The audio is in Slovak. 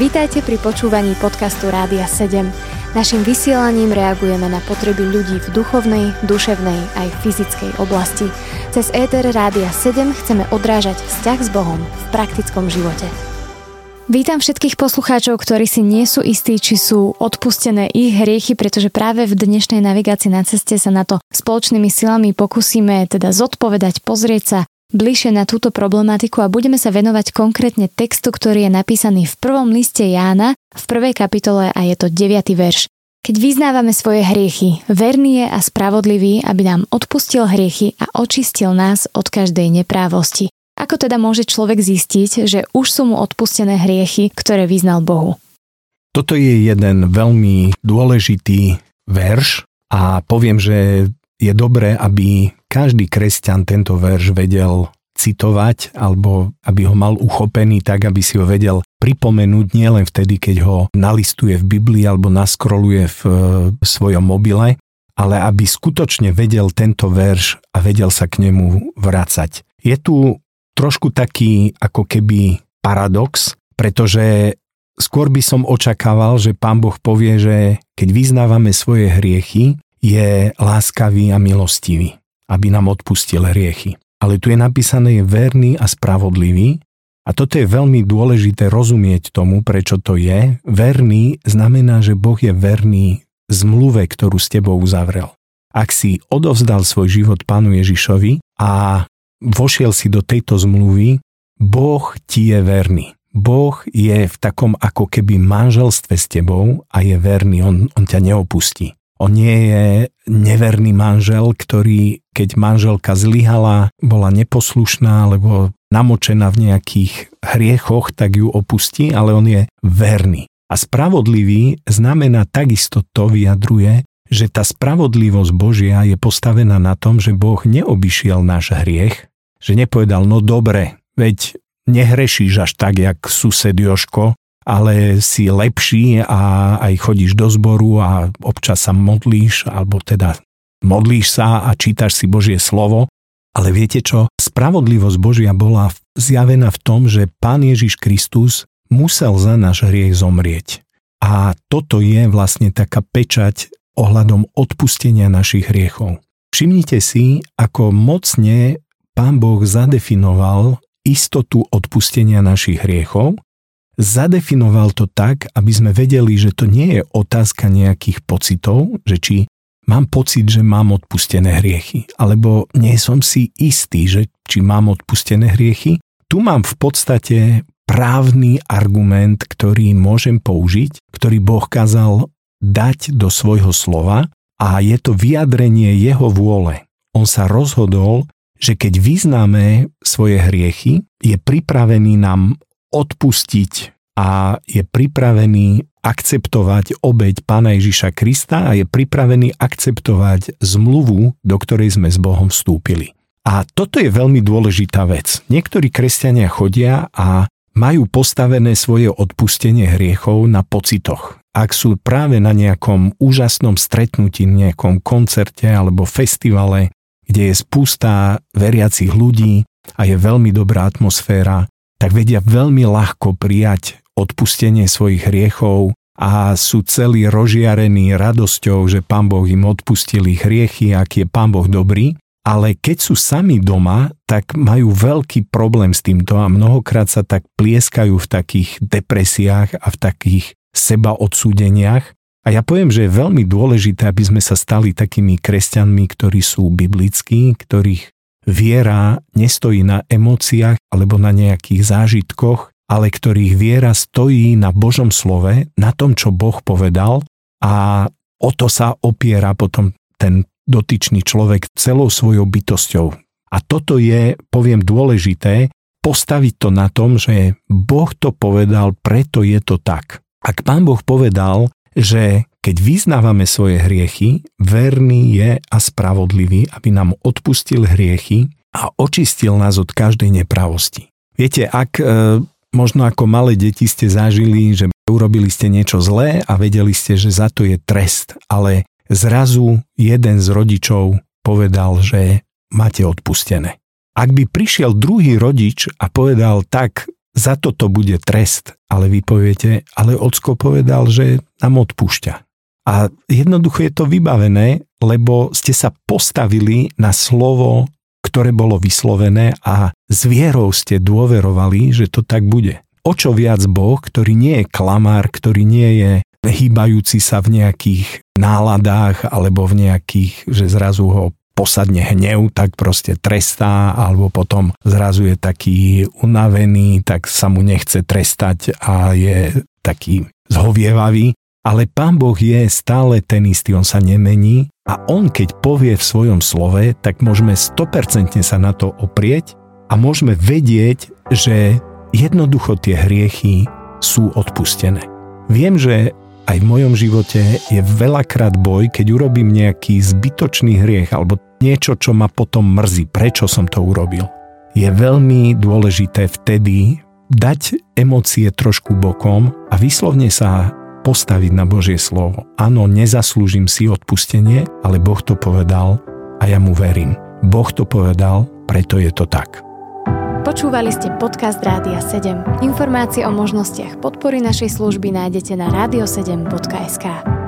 Vítajte pri počúvaní podcastu Rádia 7. Naším vysielaním reagujeme na potreby ľudí v duchovnej, duševnej aj fyzickej oblasti. Cez ETR Rádia 7 chceme odrážať vzťah s Bohom v praktickom živote. Vítam všetkých poslucháčov, ktorí si nie sú istí, či sú odpustené ich hriechy, pretože práve v dnešnej navigácii na ceste sa na to spoločnými silami pokúsime teda zodpovedať, pozrieť sa bližšie na túto problematiku a budeme sa venovať konkrétne textu, ktorý je napísaný v prvom liste Jána v prvej kapitole a je to 9. verš. Keď vyznávame svoje hriechy, verný je a spravodlivý, aby nám odpustil hriechy a očistil nás od každej neprávosti. Ako teda môže človek zistiť, že už sú mu odpustené hriechy, ktoré vyznal Bohu? Toto je jeden veľmi dôležitý verš a poviem, že je dobré, aby každý kresťan tento verš vedel citovať alebo aby ho mal uchopený tak, aby si ho vedel pripomenúť nielen vtedy, keď ho nalistuje v Biblii alebo naskroluje v e, svojom mobile, ale aby skutočne vedel tento verš a vedel sa k nemu vracať. Je tu trošku taký ako keby paradox, pretože skôr by som očakával, že pán Boh povie, že keď vyznávame svoje hriechy, je láskavý a milostivý, aby nám odpustil hriechy. Ale tu je napísané, je verný a spravodlivý a toto je veľmi dôležité rozumieť tomu, prečo to je. Verný znamená, že Boh je verný zmluve, ktorú s tebou uzavrel. Ak si odovzdal svoj život Pánu Ježišovi a vošiel si do tejto zmluvy, Boh ti je verný. Boh je v takom ako keby manželstve s tebou a je verný, on, on ťa neopustí. On nie je neverný manžel, ktorý, keď manželka zlyhala, bola neposlušná alebo namočená v nejakých hriechoch, tak ju opustí, ale on je verný. A spravodlivý znamená takisto to vyjadruje, že tá spravodlivosť Božia je postavená na tom, že Boh neobyšiel náš hriech, že nepovedal, no dobre, veď nehrešíš až tak, jak sused Joško, ale si lepší a aj chodíš do zboru a občas sa modlíš, alebo teda modlíš sa a čítaš si Božie slovo. Ale viete čo? Spravodlivosť Božia bola zjavená v tom, že Pán Ježiš Kristus musel za náš hriech zomrieť. A toto je vlastne taká pečať ohľadom odpustenia našich hriechov. Všimnite si, ako mocne Pán Boh zadefinoval istotu odpustenia našich hriechov zadefinoval to tak, aby sme vedeli, že to nie je otázka nejakých pocitov, že či mám pocit, že mám odpustené hriechy, alebo nie som si istý, že či mám odpustené hriechy. Tu mám v podstate právny argument, ktorý môžem použiť, ktorý Boh kázal dať do svojho slova a je to vyjadrenie jeho vôle. On sa rozhodol, že keď vyznáme svoje hriechy, je pripravený nám odpustiť a je pripravený akceptovať obeď Pána Ježiša Krista a je pripravený akceptovať zmluvu, do ktorej sme s Bohom vstúpili. A toto je veľmi dôležitá vec. Niektorí kresťania chodia a majú postavené svoje odpustenie hriechov na pocitoch. Ak sú práve na nejakom úžasnom stretnutí, nejakom koncerte alebo festivale, kde je spústa veriacich ľudí a je veľmi dobrá atmosféra, tak vedia veľmi ľahko prijať odpustenie svojich hriechov a sú celí rozžiarení radosťou, že Pán Boh im odpustil ich hriechy, aký je Pán Boh dobrý, ale keď sú sami doma, tak majú veľký problém s týmto a mnohokrát sa tak plieskajú v takých depresiách a v takých seba odsúdeniach. A ja poviem, že je veľmi dôležité, aby sme sa stali takými kresťanmi, ktorí sú biblickí, ktorých viera nestojí na emóciách alebo na nejakých zážitkoch, ale ktorých viera stojí na Božom slove, na tom, čo Boh povedal a o to sa opiera potom ten dotyčný človek celou svojou bytosťou. A toto je, poviem, dôležité, postaviť to na tom, že Boh to povedal, preto je to tak. Ak pán Boh povedal, že keď vyznávame svoje hriechy, verný je a spravodlivý, aby nám odpustil hriechy a očistil nás od každej nepravosti. Viete, ak e, možno ako malé deti ste zažili, že urobili ste niečo zlé a vedeli ste, že za to je trest, ale zrazu jeden z rodičov povedal, že máte odpustené. Ak by prišiel druhý rodič a povedal tak, za toto bude trest, ale vy poviete, ale ocko povedal, že nám odpúšťa. A jednoducho je to vybavené, lebo ste sa postavili na slovo, ktoré bolo vyslovené a s vierou ste dôverovali, že to tak bude. O čo viac Boh, ktorý nie je klamár, ktorý nie je hýbajúci sa v nejakých náladách alebo v nejakých, že zrazu ho posadne hnev, tak proste trestá, alebo potom zrazu je taký unavený, tak sa mu nechce trestať a je taký zhovievavý. Ale Pán Boh je stále ten istý, on sa nemení a on keď povie v svojom slove, tak môžeme 100% sa na to oprieť a môžeme vedieť, že jednoducho tie hriechy sú odpustené. Viem, že aj v mojom živote je veľakrát boj, keď urobím nejaký zbytočný hriech alebo niečo, čo ma potom mrzí, prečo som to urobil. Je veľmi dôležité vtedy dať emócie trošku bokom a vyslovne sa postaviť na Božie slovo. Áno, nezaslúžim si odpustenie, ale Boh to povedal a ja mu verím. Boh to povedal, preto je to tak. Počúvali ste podcast Rádia 7. Informácie o možnostiach podpory našej služby nájdete na radio7.sk.